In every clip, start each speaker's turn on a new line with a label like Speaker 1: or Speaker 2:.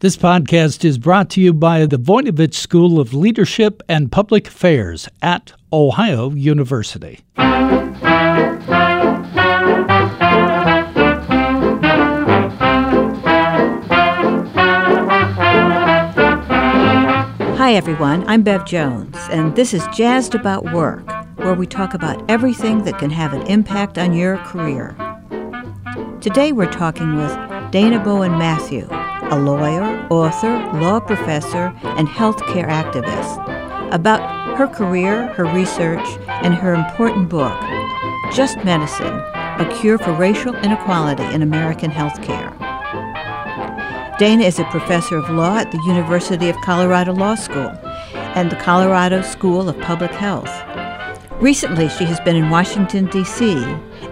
Speaker 1: This podcast is brought to you by the Voinovich School of Leadership and Public Affairs at Ohio University.
Speaker 2: Hi, everyone. I'm Bev Jones, and this is Jazzed About Work, where we talk about everything that can have an impact on your career. Today, we're talking with Dayna Bowen Matthew, a lawyer, author, law professor, and healthcare activist, about her career, her research, and her important book, Just Medicine A Cure for Racial Inequality in American Healthcare. Dayna is a professor of law at the University of Colorado Law School and the Colorado School of Public Health. Recently, she has been in Washington, D.C.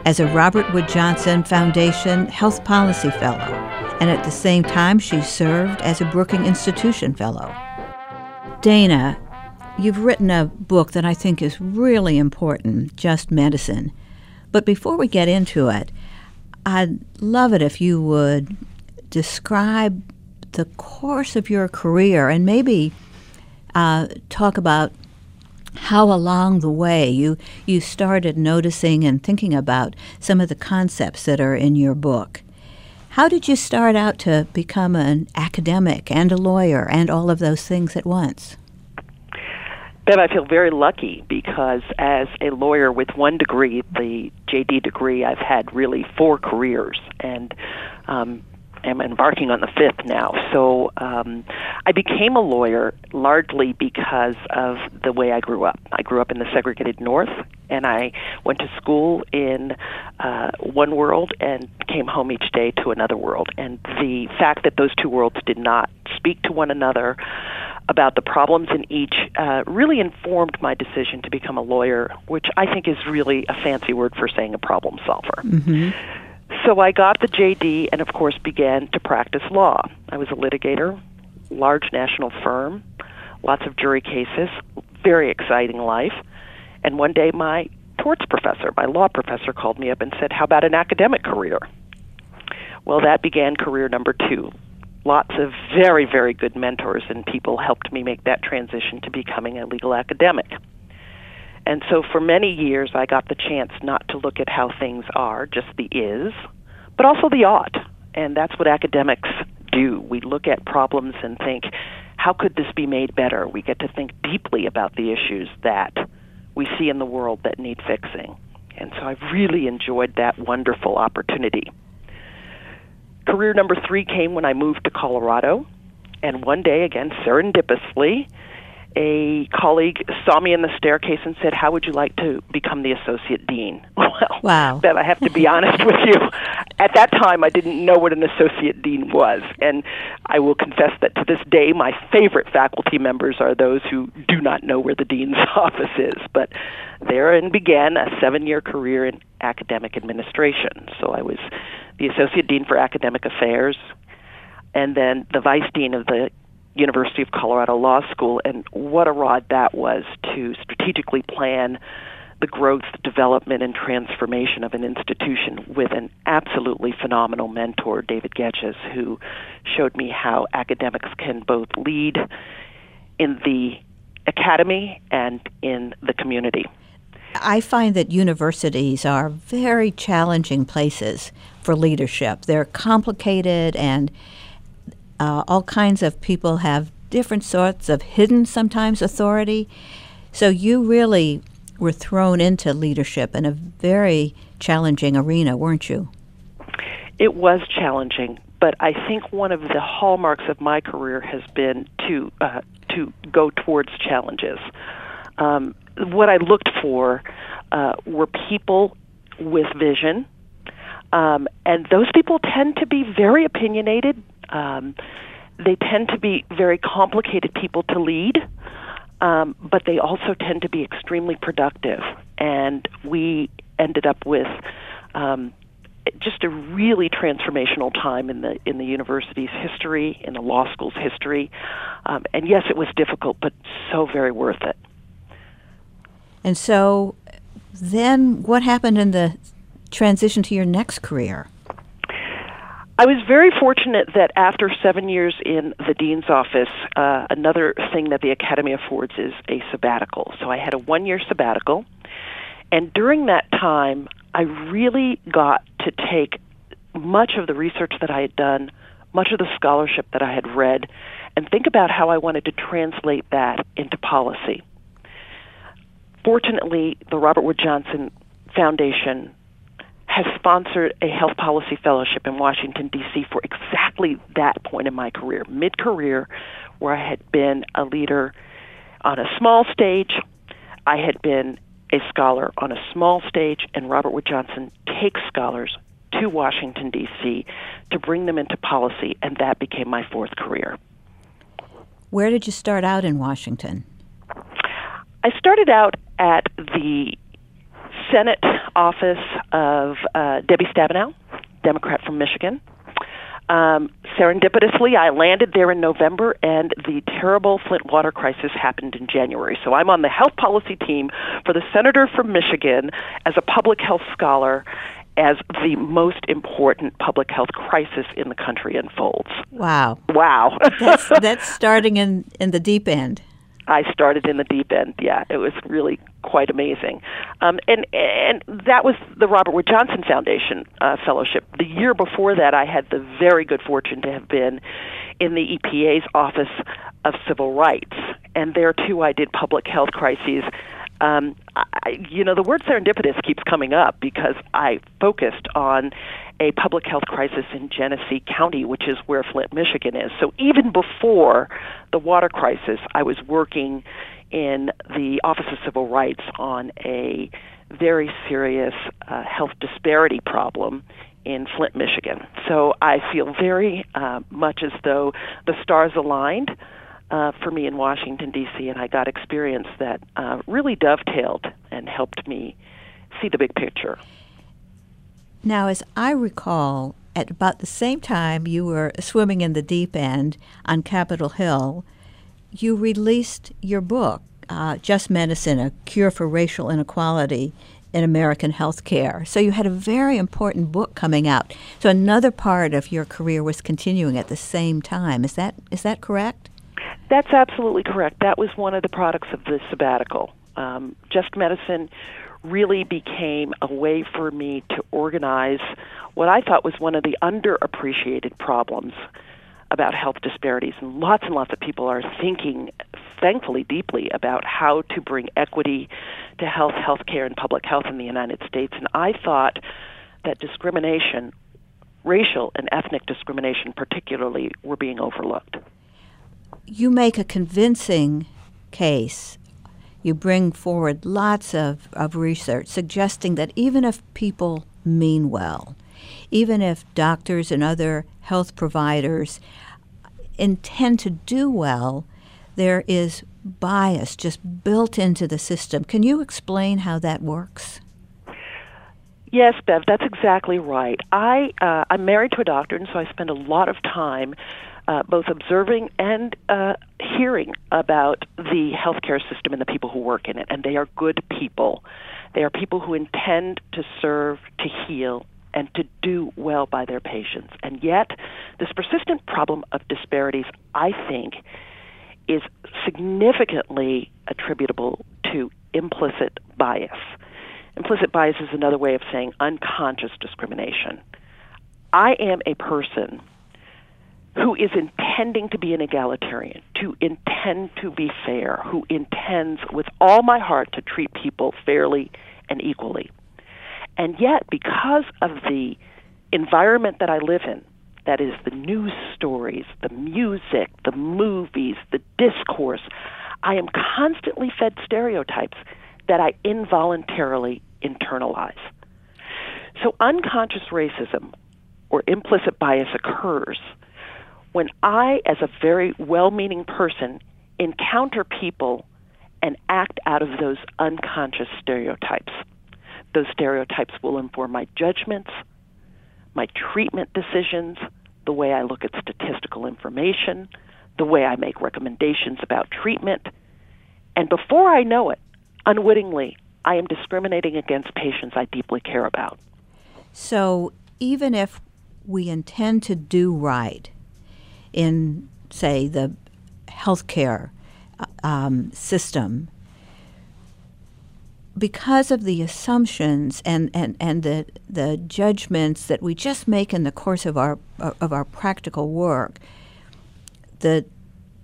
Speaker 2: as a Robert Wood Johnson Foundation Health Policy Fellow and at the same time, she served as a Brookings Institution Fellow. Dayna, you've written a book that I think is really important, Just Medicine. But before we get into it, I'd love it if you would describe the course of your career and maybe uh, talk about how along the way you, you started noticing and thinking about some of the concepts that are in your book. How did you start out to become an academic and a lawyer and all of those things at once?
Speaker 3: Bev, I feel very lucky because as a lawyer with one degree, the JD degree, I've had really four careers. And um, am embarking on the fifth now. So um, I became a lawyer largely because of the way I grew up. I grew up in the segregated North, and I went to school in uh, one world and came home each day to another world. And the fact that those two worlds did not speak to one another about the problems in each uh, really informed my decision to become a lawyer, which I think is really a fancy word for saying a problem solver.
Speaker 2: Mm-hmm.
Speaker 3: So I got the JD and, of course, began to practice law. I was a litigator, large national firm, lots of jury cases, very exciting life. And one day, my torts professor, my law professor, called me up and said, How about an academic career? Well, that began career number two. Lots of very, very good mentors and people helped me make that transition to becoming a legal academic. And so for many years, I got the chance not to look at how things are, just the is, but also the ought. And that's what academics do. We look at problems and think, how could this be made better? We get to think deeply about the issues that we see in the world that need fixing. And so I've really enjoyed that wonderful opportunity. Career number three came when I moved to Colorado. And one day, again, serendipitously, a colleague saw me in the staircase and said, "How would you like to become the associate dean?"
Speaker 2: Well, wow.
Speaker 3: That I have to be honest with you. At that time, I didn't know what an associate dean was, and I will confess that to this day, my favorite faculty members are those who do not know where the dean's office is. But therein began a seven-year career in academic administration. So I was the associate dean for academic affairs, and then the vice dean of the University of Colorado Law School, and what a rod that was to strategically plan the growth, development, and transformation of an institution with an absolutely phenomenal mentor, David Getches, who showed me how academics can both lead in the academy and in the community.
Speaker 2: I find that universities are very challenging places for leadership. They're complicated and uh, all kinds of people have different sorts of hidden, sometimes, authority. So you really were thrown into leadership in a very challenging arena, weren't you?
Speaker 3: It was challenging, but I think one of the hallmarks of my career has been to uh, to go towards challenges. Um, what I looked for uh, were people with vision, um, and those people tend to be very opinionated, um, they tend to be very complicated people to lead, um, but they also tend to be extremely productive. And we ended up with um, just a really transformational time in the in the university's history, in the law school's history. Um, and yes, it was difficult, but so very worth it.
Speaker 2: And so, then what happened in the transition to your next career?
Speaker 3: I was very fortunate that after seven years in the dean's office, uh, another thing that the Academy affords is a sabbatical. So I had a one year sabbatical. And during that time, I really got to take much of the research that I had done, much of the scholarship that I had read, and think about how I wanted to translate that into policy. Fortunately, the Robert Wood Johnson Foundation has sponsored a health policy fellowship in Washington, D.C. for exactly that point in my career, mid career, where I had been a leader on a small stage. I had been a scholar on a small stage, and Robert Wood Johnson takes scholars to Washington, D.C. to bring them into policy, and that became my fourth career.
Speaker 2: Where did you start out in Washington?
Speaker 3: I started out at the Senate office of uh, Debbie Stabenow, Democrat from Michigan. Um, serendipitously, I landed there in November, and the terrible Flint water crisis happened in January. So I'm on the health policy team for the senator from Michigan as a public health scholar as the most important public health crisis in the country unfolds.
Speaker 2: Wow.
Speaker 3: Wow.
Speaker 2: that's, that's starting in, in the deep end.
Speaker 3: I started in the deep end. Yeah, it was really quite amazing. Um, and and that was the Robert Wood Johnson Foundation uh, fellowship. The year before that, I had the very good fortune to have been in the EPA's Office of Civil Rights, and there too I did public health crises. Um, I, you know, the word serendipitous keeps coming up because I focused on a public health crisis in Genesee County, which is where Flint, Michigan is. So even before the water crisis, I was working in the Office of Civil Rights on a very serious uh, health disparity problem in Flint, Michigan. So I feel very uh, much as though the stars aligned uh, for me in Washington, D.C., and I got experience that uh, really dovetailed and helped me see the big picture.
Speaker 2: Now, as I recall, at about the same time you were swimming in the deep end on Capitol Hill, you released your book, uh, Just Medicine A Cure for Racial Inequality in American Healthcare. So you had a very important book coming out. So another part of your career was continuing at the same time. Is that is that correct?
Speaker 3: That's absolutely correct. That was one of the products of the sabbatical. Um, Just Medicine really became a way for me to organize what I thought was one of the underappreciated problems about health disparities. And lots and lots of people are thinking, thankfully, deeply about how to bring equity to health, healthcare, and public health in the United States. And I thought that discrimination, racial and ethnic discrimination particularly, were being overlooked.
Speaker 2: You make a convincing case. You bring forward lots of, of research suggesting that even if people mean well, even if doctors and other health providers intend to do well, there is bias just built into the system. Can you explain how that works?
Speaker 3: Yes, Bev, that's exactly right. I uh, I'm married to a doctor, and so I spend a lot of time uh, both observing and uh, hearing about the healthcare system and the people who work in it. And they are good people. They are people who intend to serve, to heal, and to do well by their patients. And yet, this persistent problem of disparities, I think, is significantly attributable to implicit bias. Implicit bias is another way of saying unconscious discrimination. I am a person who is intending to be an egalitarian, to intend to be fair, who intends with all my heart to treat people fairly and equally. And yet, because of the environment that I live in, that is the news stories, the music, the movies, the discourse, I am constantly fed stereotypes that I involuntarily internalize. So unconscious racism or implicit bias occurs when I, as a very well meaning person, encounter people and act out of those unconscious stereotypes. Those stereotypes will inform my judgments, my treatment decisions, the way I look at statistical information, the way I make recommendations about treatment. And before I know it, unwittingly, I am discriminating against patients I deeply care about.
Speaker 2: So even if we intend to do right in, say, the healthcare uh, um, system, because of the assumptions and, and, and the, the judgments that we just make in the course of our, of our practical work, the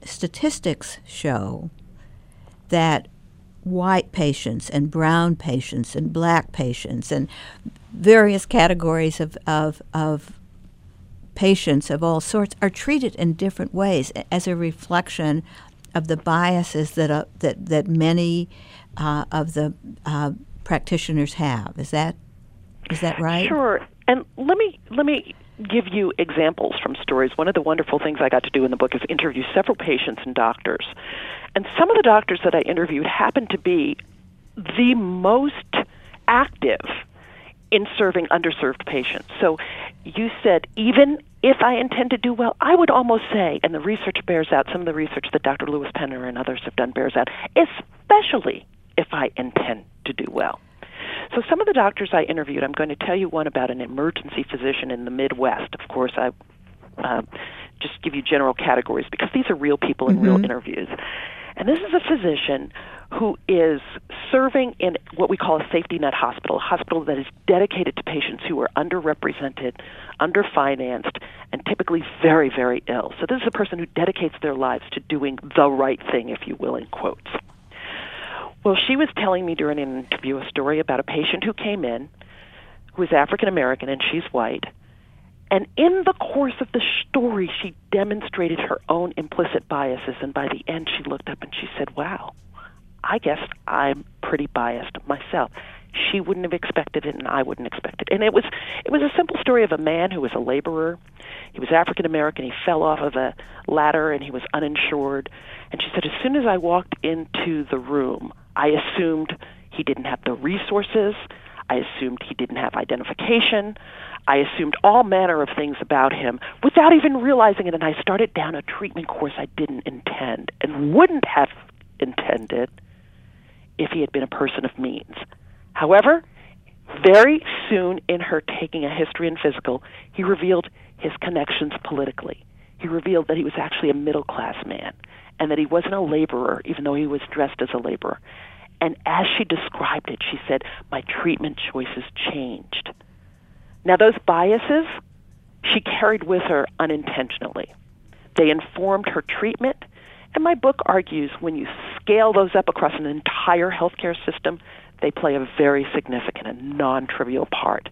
Speaker 2: statistics show that white patients and brown patients and black patients and various categories of, of, of patients of all sorts are treated in different ways as a reflection of the biases that, uh, that, that many uh, of the uh, practitioners have. Is that is that right?
Speaker 3: Sure. And let me let me give you examples from stories. One of the wonderful things I got to do in the book is interview several patients and doctors. And some of the doctors that I interviewed happened to be the most active in serving underserved patients. So you said, even if I intend to do well, I would almost say, and the research bears out, some of the research that Dr. Louis Penner and others have done bears out, especially if I intend to do well. So some of the doctors I interviewed, I'm going to tell you one about an emergency physician in the Midwest. Of course, I uh, just give you general categories because these are real people in mm-hmm. real interviews. And this is a physician who is serving in what we call a safety net hospital, a hospital that is dedicated to patients who are underrepresented, underfinanced, and typically very, very ill. So this is a person who dedicates their lives to doing the right thing, if you will, in quotes. Well, she was telling me during an interview a story about a patient who came in who is African American and she's white. And in the course of the story, she demonstrated her own implicit biases. And by the end, she looked up and she said, Wow, I guess I'm pretty biased myself. She wouldn't have expected it, and I wouldn't expect it. And it was it was a simple story of a man who was a laborer. He was African American. He fell off of a ladder, and he was uninsured. And she said, as soon as I walked into the room, I assumed he didn't have the resources. I assumed he didn't have identification. I assumed all manner of things about him without even realizing it, and I started down a treatment course I didn't intend and wouldn't have intended if he had been a person of means. However, very soon in her taking a history and physical, he revealed his connections politically. He revealed that he was actually a middle class man and that he wasn't a laborer, even though he was dressed as a laborer. And as she described it, she said, My treatment choices changed. Now, those biases she carried with her unintentionally. They informed her treatment, and my book argues when you scale those up across an entire healthcare system, they play a very significant and non trivial part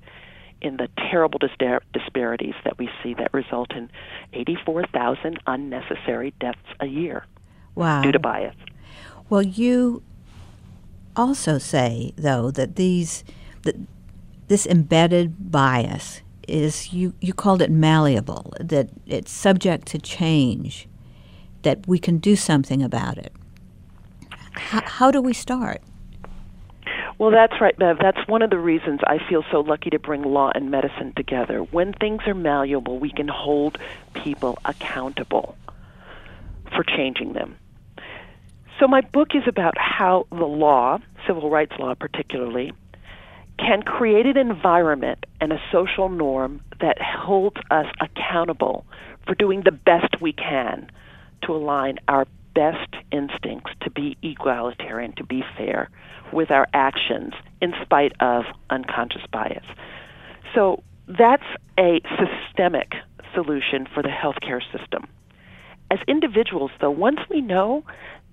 Speaker 3: in the terrible disdar- disparities that we see that result in 84,000 unnecessary deaths a year
Speaker 2: wow.
Speaker 3: due to bias.
Speaker 2: Well, you also say, though, that these that this embedded bias is you you called it malleable, that it's subject to change, that we can do something about it. How, how do we start?
Speaker 3: Well, that's right, Bev. That's one of the reasons I feel so lucky to bring law and medicine together. When things are malleable, we can hold people accountable for changing them. So, my book is about how the law, civil rights law particularly, can create an environment and a social norm that holds us accountable for doing the best we can to align our best instincts to be egalitarian, to be fair with our actions in spite of unconscious bias. So that's a systemic solution for the healthcare system. As individuals, though, once we know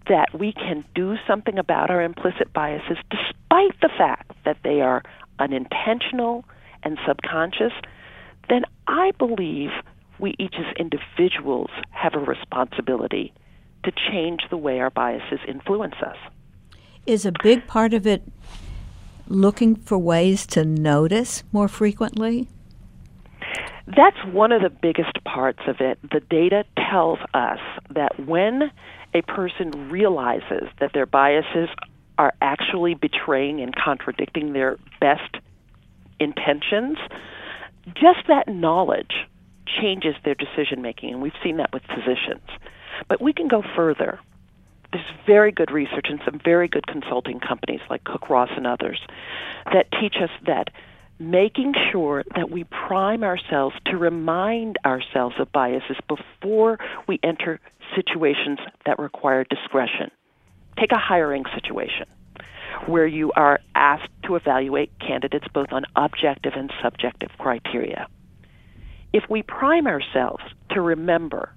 Speaker 3: that we can do something about our implicit biases, despite the fact that they are unintentional and subconscious, then I believe we each as individuals have a responsibility to change the way our biases influence us.
Speaker 2: Is a big part of it looking for ways to notice more frequently?
Speaker 3: That's one of the biggest parts of it. The data tells us that when a person realizes that their biases are actually betraying and contradicting their best intentions, just that knowledge changes their decision making, and we've seen that with physicians. But we can go further. There's very good research and some very good consulting companies like Cook Ross and others that teach us that making sure that we prime ourselves to remind ourselves of biases before we enter situations that require discretion. Take a hiring situation where you are asked to evaluate candidates both on objective and subjective criteria. If we prime ourselves to remember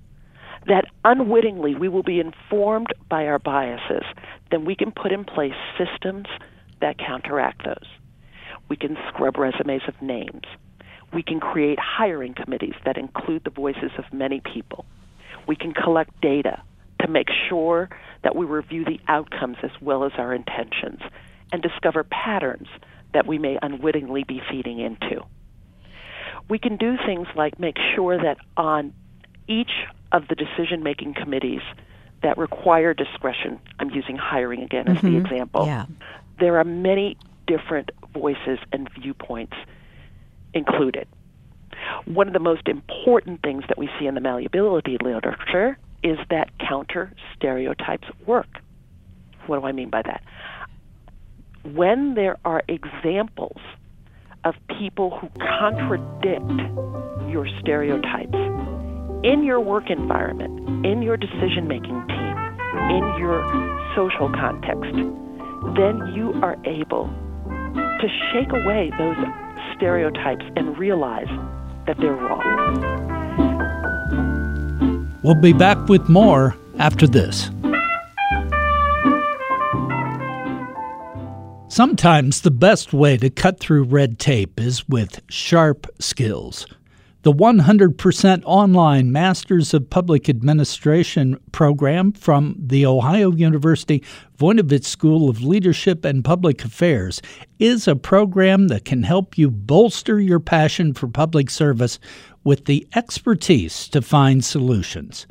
Speaker 3: that unwittingly we will be informed by our biases, then we can put in place systems that counteract those. We can scrub resumes of names. We can create hiring committees that include the voices of many people. We can collect data to make sure that we review the outcomes as well as our intentions and discover patterns that we may unwittingly be feeding into. We can do things like make sure that on each of the decision making committees that require discretion, I'm using hiring again as
Speaker 2: mm-hmm.
Speaker 3: the example,
Speaker 2: yeah.
Speaker 3: there are many different voices and viewpoints included. One of the most important things that we see in the malleability literature is that counter stereotypes work. What do I mean by that? When there are examples of people who contradict your stereotypes in your work environment, in your decision making team, in your social context, then you are able to shake away those stereotypes and realize that they're wrong.
Speaker 1: We'll be back with more after this. Sometimes the best way to cut through red tape is with sharp skills. The 100% online Masters of Public Administration program from the Ohio University Voinovich School of Leadership and Public Affairs is a program that can help you bolster your passion for public service with the expertise to find solutions.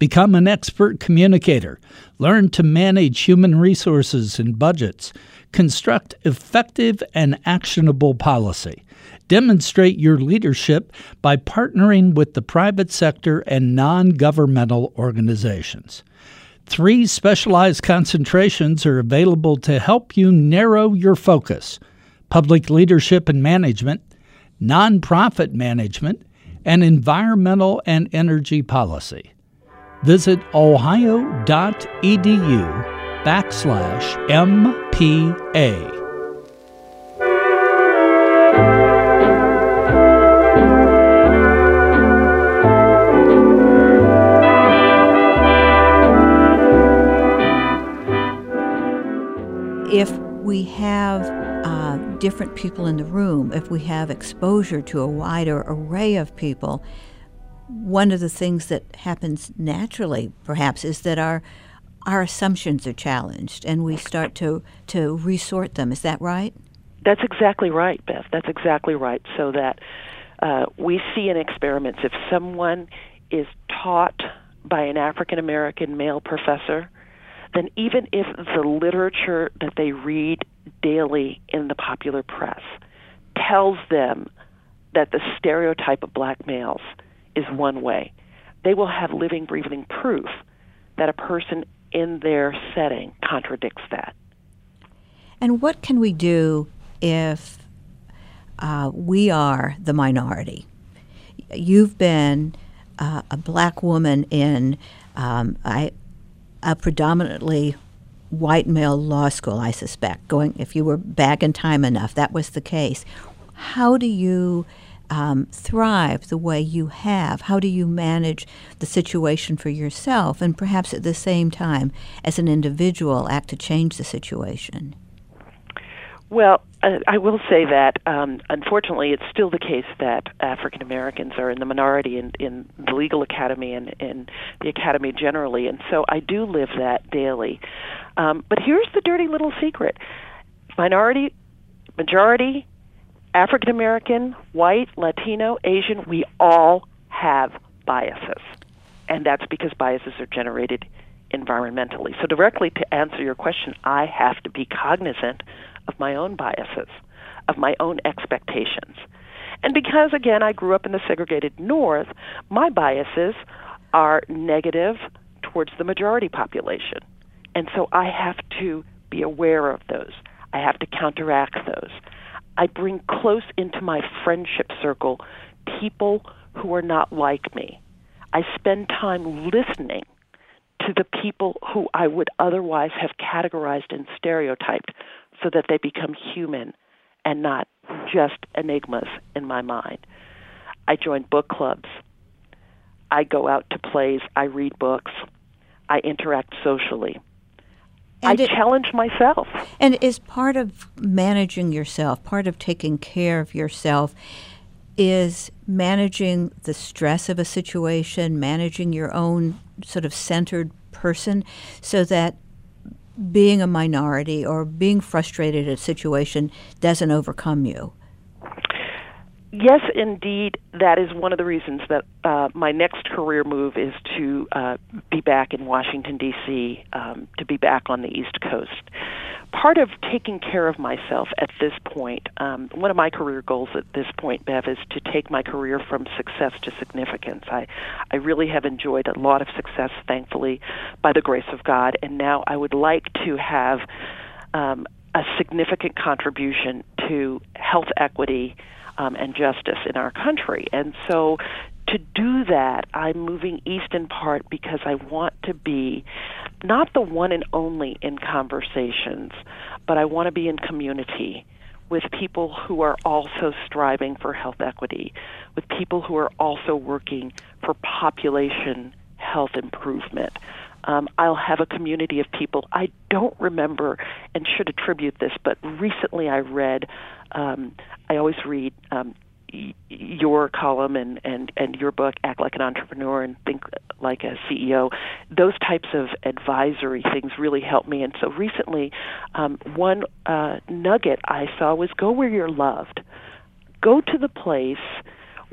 Speaker 1: Become an expert communicator. Learn to manage human resources and budgets. Construct effective and actionable policy Demonstrate your leadership by partnering with the private sector and non governmental organizations. Three specialized concentrations are available to help you narrow your focus public leadership and management, nonprofit management, and environmental and energy policy. Visit ohio.edu backslash MPA.
Speaker 2: If we have uh, different people in the room, if we have exposure to a wider array of people, one of the things that happens naturally, perhaps, is that our our assumptions are challenged, and we start to to resort them. Is that right?
Speaker 3: That's exactly right, Beth. That's exactly right. So that uh, we see in experiments if someone is taught by an African American male professor then even if the literature that they read daily in the popular press tells them that the stereotype of black males is one way, they will have living, breathing proof that a person in their setting contradicts that.
Speaker 2: And what can we do if uh, we are the minority? You've been uh, a black woman in um, I, a predominantly white male law school, I suspect. Going, if you were back in time enough, that was the case. How do you um, thrive the way you have? How do you manage the situation for yourself, and perhaps at the same time, as an individual, act to change the situation?
Speaker 3: Well, I will say that um, unfortunately, it's still the case that African Americans are in the minority in, in the legal academy and in the academy generally, and so I do live that daily. Um, but here's the dirty little secret: minority, majority, African American, white, Latino, Asian, we all have biases, and that's because biases are generated environmentally. So, directly to answer your question, I have to be cognizant of my own biases, of my own expectations. And because, again, I grew up in the segregated North, my biases are negative towards the majority population. And so I have to be aware of those. I have to counteract those. I bring close into my friendship circle people who are not like me. I spend time listening to the people who I would otherwise have categorized and stereotyped so that they become human and not just enigmas in my mind. I join book clubs. I go out to plays. I read books. I interact socially. And I it, challenge myself.
Speaker 2: And is part of managing yourself, part of taking care of yourself, is managing the stress of a situation, managing your own sort of centered person, so that being a minority or being frustrated at a situation doesn't overcome you.
Speaker 3: Yes, indeed, that is one of the reasons that uh, my next career move is to uh, be back in Washington, D.C., um, to be back on the East Coast. Part of taking care of myself at this point, um, one of my career goals at this point, Bev, is to take my career from success to significance. I, I really have enjoyed a lot of success, thankfully, by the grace of God, and now I would like to have um, a significant contribution to health equity um, and justice in our country. And so to do that, I'm moving east in part because I want to be not the one and only in conversations, but I want to be in community with people who are also striving for health equity, with people who are also working for population health improvement. Um, I'll have a community of people. I don't remember and should attribute this, but recently I read um, I always read um, y- your column and, and, and your book, Act Like an Entrepreneur and Think Like a CEO. Those types of advisory things really help me. And so recently, um, one uh, nugget I saw was go where you're loved. Go to the place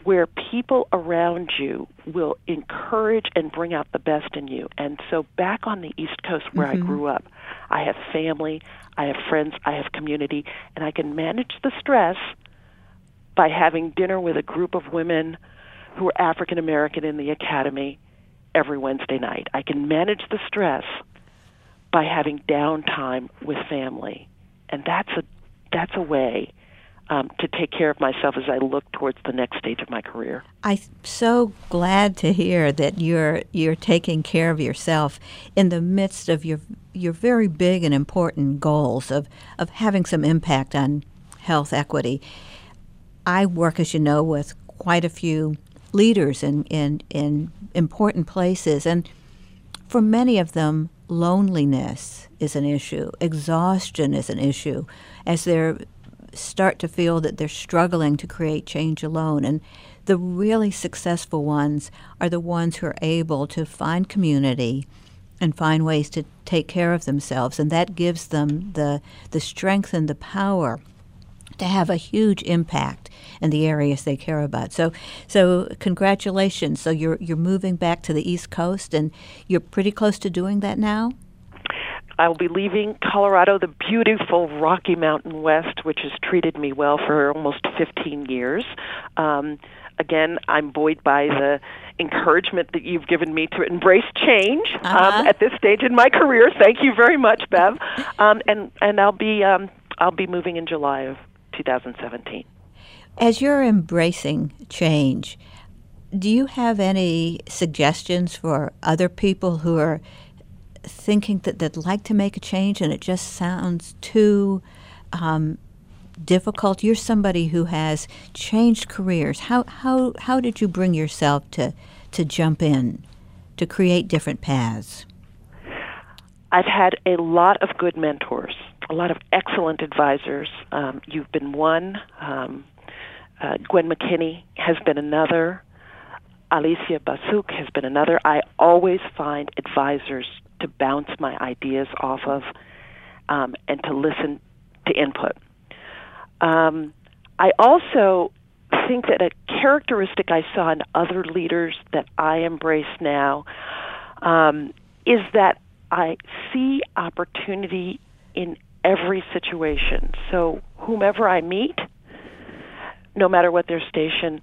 Speaker 3: where people around you will encourage and bring out the best in you. And so back on the East Coast where mm-hmm. I grew up, I have family, I have friends, I have community, and I can manage the stress by having dinner with a group of women who are African American in the academy every Wednesday night. I can manage the stress by having downtime with family. And that's a that's a way um, to take care of myself as I look towards the next stage of my career.
Speaker 2: I'm so glad to hear that you're you're taking care of yourself in the midst of your your very big and important goals of of having some impact on health equity. I work, as you know, with quite a few leaders in in, in important places, and for many of them, loneliness is an issue, exhaustion is an issue, as they're start to feel that they're struggling to create change alone. And the really successful ones are the ones who are able to find community and find ways to take care of themselves. And that gives them the, the strength and the power to have a huge impact in the areas they care about. So, so congratulations. So you're you're moving back to the East Coast, and you're pretty close to doing that now.
Speaker 3: I will be leaving Colorado, the beautiful Rocky Mountain West, which has treated me well for almost 15 years. Um, again, I'm buoyed by the encouragement that you've given me to embrace change um, uh-huh. um, at this stage in my career. Thank you very much, Bev. Um, and and I'll be um, I'll be moving in July of 2017.
Speaker 2: As you're embracing change, do you have any suggestions for other people who are thinking that they'd like to make a change and it just sounds too um, difficult. You're somebody who has changed careers. How, how, how did you bring yourself to, to jump in, to create different paths?
Speaker 3: I've had a lot of good mentors, a lot of excellent advisors. Um, you've been one. Um, uh, Gwen McKinney has been another. Alicia Basuk has been another. I always find advisors to bounce my ideas off of um, and to listen to input. Um, I also think that a characteristic I saw in other leaders that I embrace now um, is that I see opportunity in every situation. So, whomever I meet, no matter what their station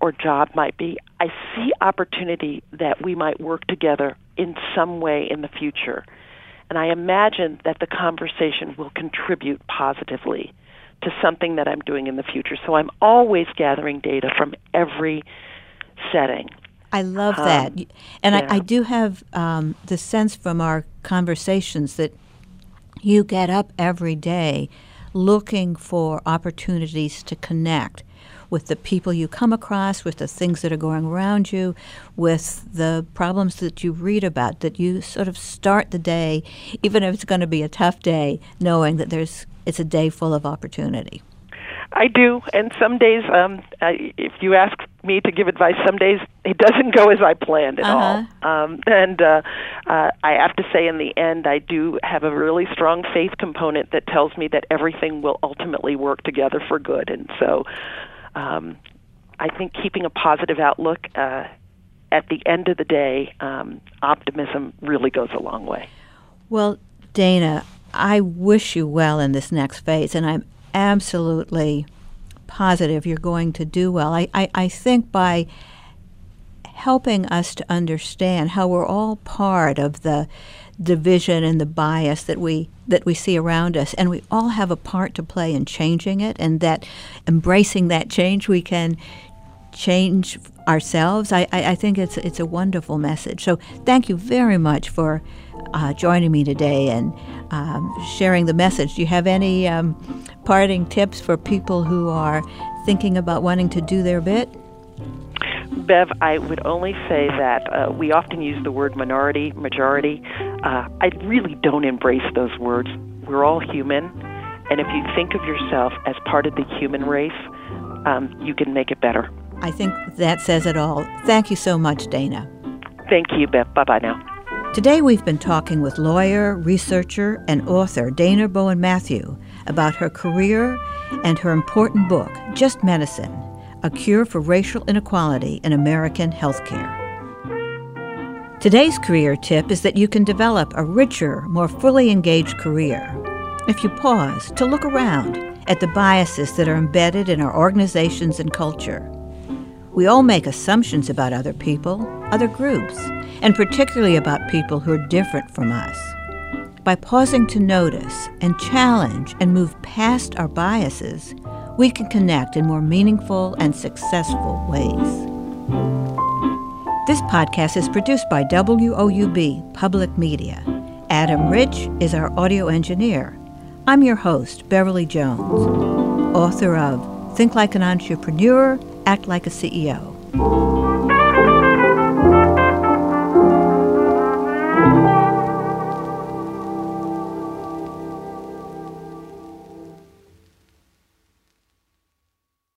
Speaker 3: or job might be, I see opportunity that we might work together in some way in the future. And I imagine that the conversation will contribute positively to something that I'm doing in the future. So I'm always gathering data from every setting.
Speaker 2: I love um, that. And yeah. I, I, do have um, the sense from our conversations that you get up every day looking for opportunities to connect with the people you come across, with the things that are going around you, with the problems that you read about, that you sort of start the day, even if it's going to be a tough day, knowing that there's it's a day full of opportunity.
Speaker 3: I do, and some days, um, I, if you ask me to give advice, some days it doesn't go as I planned at
Speaker 2: uh-huh.
Speaker 3: all. Um, and uh, uh, I have to say, in the end, I do have a really strong faith component that tells me that everything will ultimately work together for good. And so, um, I think keeping a positive outlook uh, at the end of the day, um, optimism really goes a long way.
Speaker 2: Well, Dayna, I wish you well in this next phase, and I'm absolutely positive you're going to do well. I, I, I think by helping us to understand how we're all part of the division and the bias that we that we see around us and we all have a part to play in changing it and that embracing that change we can change ourselves I, I, I think it's it's a wonderful message so thank you very much for uh, joining me today and um, sharing the message. Do you have any um, parting tips for people who are thinking about wanting to do their bit?
Speaker 3: Bev, I would only say that uh, we often use the word minority, majority. Uh, I really don't embrace those words. We're all human, and if you think of yourself as part of the human race, um, you can make it better.
Speaker 2: I think that says it all. Thank you so much, Dayna.
Speaker 3: Thank you, Bev. Bye bye now.
Speaker 2: Today we've been talking with lawyer, researcher, and author Dayna Bowen Matthew about her career and her important book, Just Medicine A Cure for Racial Inequality in American Healthcare. Today's career tip is that you can develop a richer, more fully engaged career if you pause to look around at the biases that are embedded in our organizations and culture. We all make assumptions about other people, other groups, and particularly about people who are different from us. By pausing to notice and challenge and move past our biases, we can connect in more meaningful and successful ways. This podcast is produced by WOUB Public Media. Adam Rich is our audio engineer. I'm your host, Beverly Jones, author of Think Like an Entrepreneur, Act Like a CEO.